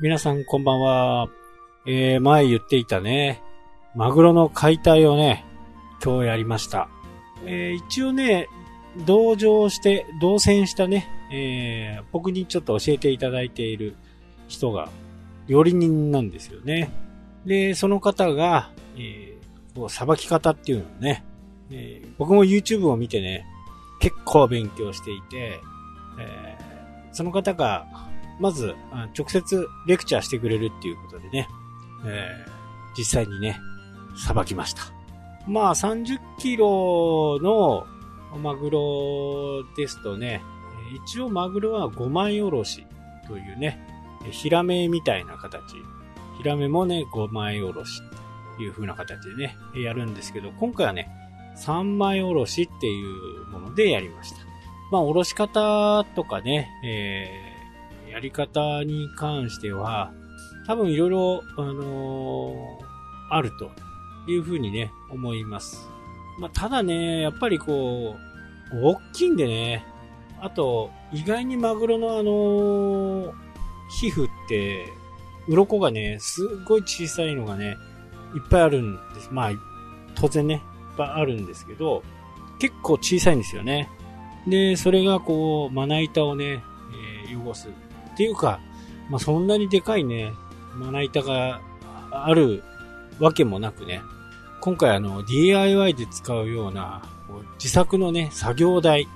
皆さんこんばんは。えー、前言っていたね、マグロの解体をね、今日やりました。えー、一応ね、同乗して、同船したね、えー、僕にちょっと教えていただいている人が、料理人なんですよね。で、その方が、えー、こう、さばき方っていうのをね、えー、僕も YouTube を見てね、結構勉強していて、えー、その方が、まず、直接レクチャーしてくれるっていうことでね、えー、実際にね、さばきました。まあ、30キロのマグロですとね、一応マグロは5枚おろしというね、ヒラメみたいな形。ヒラメもね、5枚おろしという風な形でね、やるんですけど、今回はね、3枚おろしっていうものでやりました。まあ、おろし方とかね、えー、やり方に関しては、多分いろいろ、あのー、あるというふうにね、思います。まあ、ただね、やっぱりこう、大きいんでね、あと、意外にマグロのあのー、皮膚って、鱗がね、すっごい小さいのがね、いっぱいあるんです。まあ、当然ね、いっぱいあるんですけど、結構小さいんですよね。で、それがこう、まな板をね、えー、汚す。っていうか、まあ、そんなにでかいね、まな板があるわけもなくね、今回あの DIY で使うような自作のね、作業台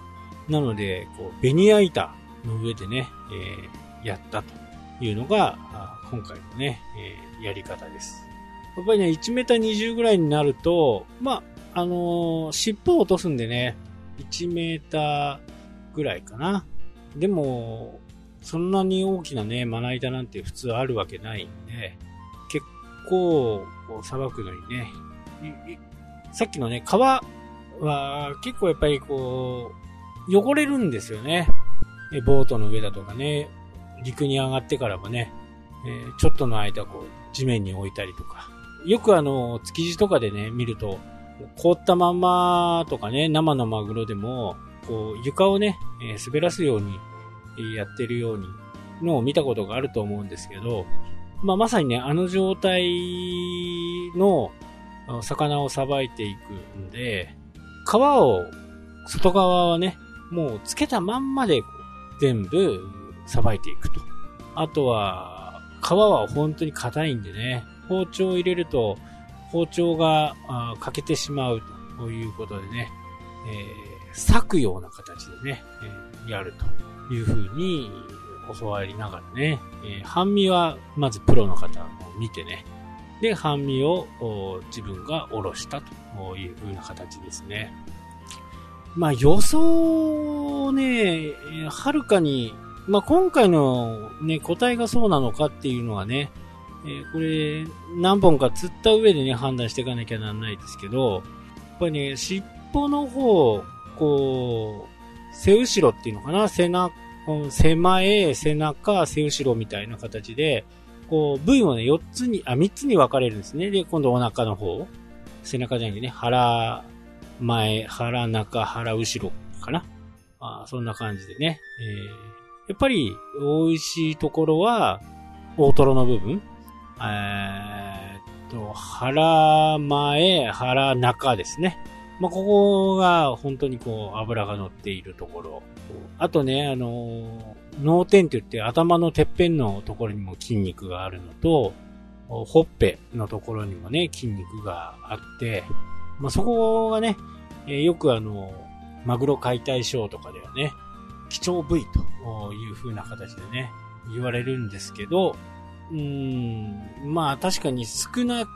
なので、こうベニヤ板の上でね、えー、やったというのが今回のね、えー、やり方です。やっぱりね、1メーター20ぐらいになると、まあ、あのー、尻尾を落とすんでね、1メーターぐらいかな。でも、そんなに大きなね、まな板なんて普通あるわけないんで、結構、こう、さばくのにね、さっきのね、皮は結構やっぱりこう、汚れるんですよね。ボートの上だとかね、陸に上がってからもね、えー、ちょっとの間こう、地面に置いたりとか。よくあの、築地とかでね、見ると、凍ったままとかね、生のマグロでも、こう、床をね、えー、滑らすようにやってるようにのを見たことがあると思うんですけど、まあ、まさにね、あの状態の魚をさばいていくんで、皮を、外側はね、もうつけたまんまで全部さばいていくと。あとは、皮は本当に硬いんでね、包丁を入れると包丁が欠けてしまうということでね、えー、裂くような形でね、えー、やると。いうふうに教わりながらね、えー、半身はまずプロの方を見てね、で、半身を自分が下ろしたというふうな形ですね。まあ予想をね、はるかに、まあ今回のね、答えがそうなのかっていうのはね、えー、これ何本か釣った上でね、判断していかなきゃならないですけど、やっぱりね、尻尾の方、こう、背後ろっていうのかな背中、背前、背中、背後ろみたいな形で、こう、部位もね、4つに、あ、3つに分かれるんですね。で、今度お腹の方。背中じゃなくてね、腹前、腹中、腹後ろかな。あそんな感じでね。えー、やっぱり、美味しいところは、大トロの部分。えー、っと、腹前、腹中ですね。まあ、ここが本当にこう油が乗っているところ。あとね、あの脳天って言って頭のてっぺんのところにも筋肉があるのと、ほっぺのところにもね、筋肉があって、まあ、そこがね、えー、よくあの、マグロ解体ショーとかではね、貴重部位という風な形でね、言われるんですけど、うーん、まあ確かに少な、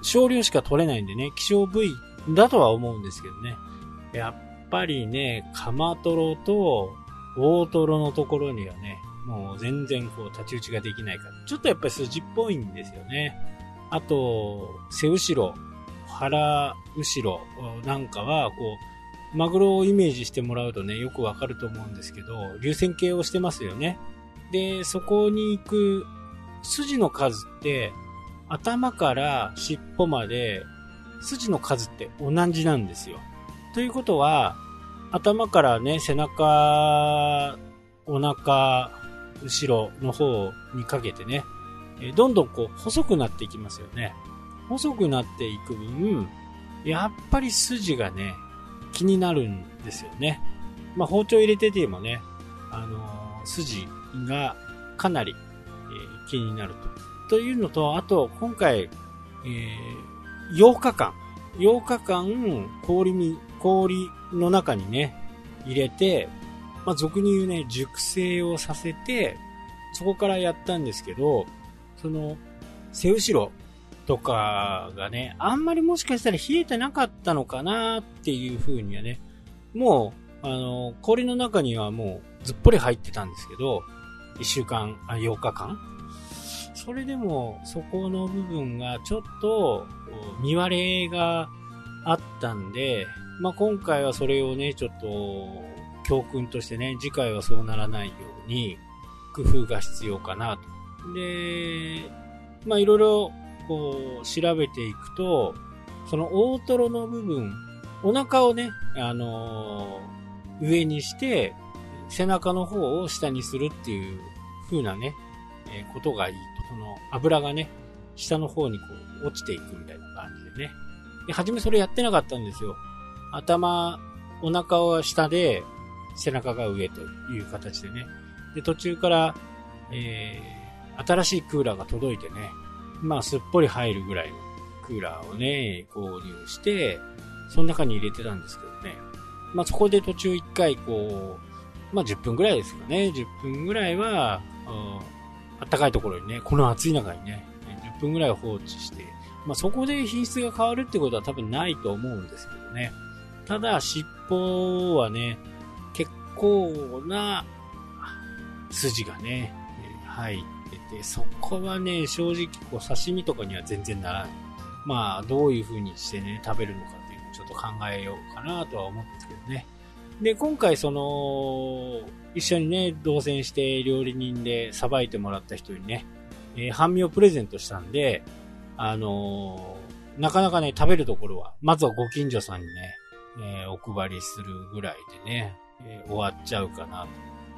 少量しか取れないんでね、希少部位だとは思うんですけどね。やっぱりね、カマトロと大トロのところにはね、もう全然こう立ち打ちができないから、ちょっとやっぱり筋っぽいんですよね。あと、背後ろ、腹後ろなんかは、こう、マグロをイメージしてもらうとね、よくわかると思うんですけど、流線形をしてますよね。で、そこに行く筋の数って、頭から尻尾まで筋の数って同じなんですよ。ということは、頭からね、背中、お腹、後ろの方にかけてね、どんどんこう細くなっていきますよね。細くなっていく分、やっぱり筋がね、気になるんですよね。まあ、包丁入れててもね、あのー、筋がかなり、えー、気になると。というのと、あと、今回、えー、8日間、8日間、氷に、氷の中にね、入れて、まあ、俗に言うね、熟成をさせて、そこからやったんですけど、その、背後ろとかがね、あんまりもしかしたら冷えてなかったのかなっていう風にはね、もう、あの、氷の中にはもうずっぽり入ってたんですけど、1週間、あ、8日間。それでも、そこの部分がちょっと、見割れがあったんで、まあ、今回はそれをね、ちょっと、教訓としてね、次回はそうならないように、工夫が必要かなと。で、まあ、いろいろ、こう、調べていくと、その大トロの部分、お腹をね、あのー、上にして、背中の方を下にするっていう風なね、え、ことがいいと。その油がね、下の方にこう落ちていくみたいな感じでね。で、初めそれやってなかったんですよ。頭、お腹は下で、背中が上という形でね。で、途中から、えー、新しいクーラーが届いてね、まあ、すっぽり入るぐらいのクーラーをね、購入して、その中に入れてたんですけどね。まあ、そこで途中一回こう、まあ、10分ぐらいですかね。10分ぐらいは、たかいところにね、この暑い中にね、10分ぐらい放置して、まあ、そこで品質が変わるってことは多分ないと思うんですけどね。ただ、尻尾はね、結構な筋がね、入ってて、そこはね、正直こう刺身とかには全然ならない。まあ、どういう風にしてね、食べるのかっていうのをちょっと考えようかなとは思うんですけどね。で、今回その、一緒にね、同棲して料理人でさばいてもらった人にね、えー、半身をプレゼントしたんで、あのー、なかなかね、食べるところは、まずはご近所さんにね、えー、お配りするぐらいでね、え終わっちゃうかなと。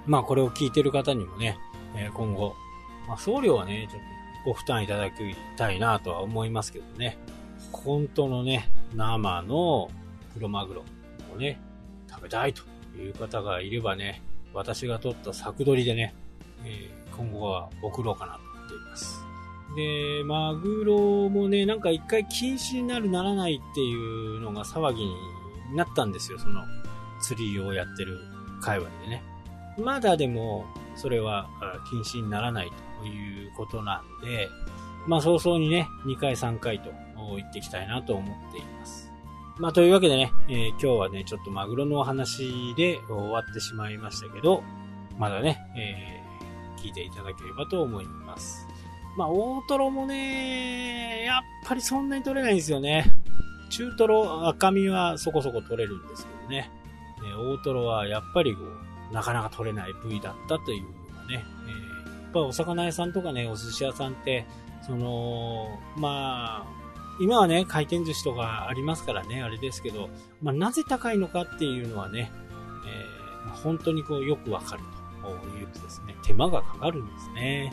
まあこれを聞いてる方にもね、え今後、まあ送料はね、ちょっとご負担いただきたいなとは思いますけどね。本当のね、生の黒マグロをね、食べたいという方がいればね、私が取った作取りでね、えー、今後は送ろうかなと思っています。で、マグロもね、なんか一回禁止になるならないっていうのが騒ぎになったんですよ、その釣りをやってる界隈でね。まだでも、それは禁止にならないということなんで、まあ早々にね、2回3回と言っていきたいなと思っています。まあ、というわけでね、えー、今日はね、ちょっとマグロのお話で終わってしまいましたけど、まだね、えー、聞いていただければと思います。まあ、大トロもね、やっぱりそんなに取れないんですよね。中トロ、赤身はそこそこ取れるんですけどね。え、大トロはやっぱりこう、なかなか取れない部位だったというのがね、えー、やっぱお魚屋さんとかね、お寿司屋さんって、その、まあ、今はね、回転寿司とかありますからね、あれですけど、まあ、なぜ高いのかっていうのはね、えー、本当にこうよくわかるというとですね、手間がかかるんですね。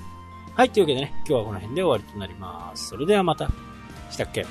はい、というわけでね、今日はこの辺で終わりとなります。それではまた。したっけ？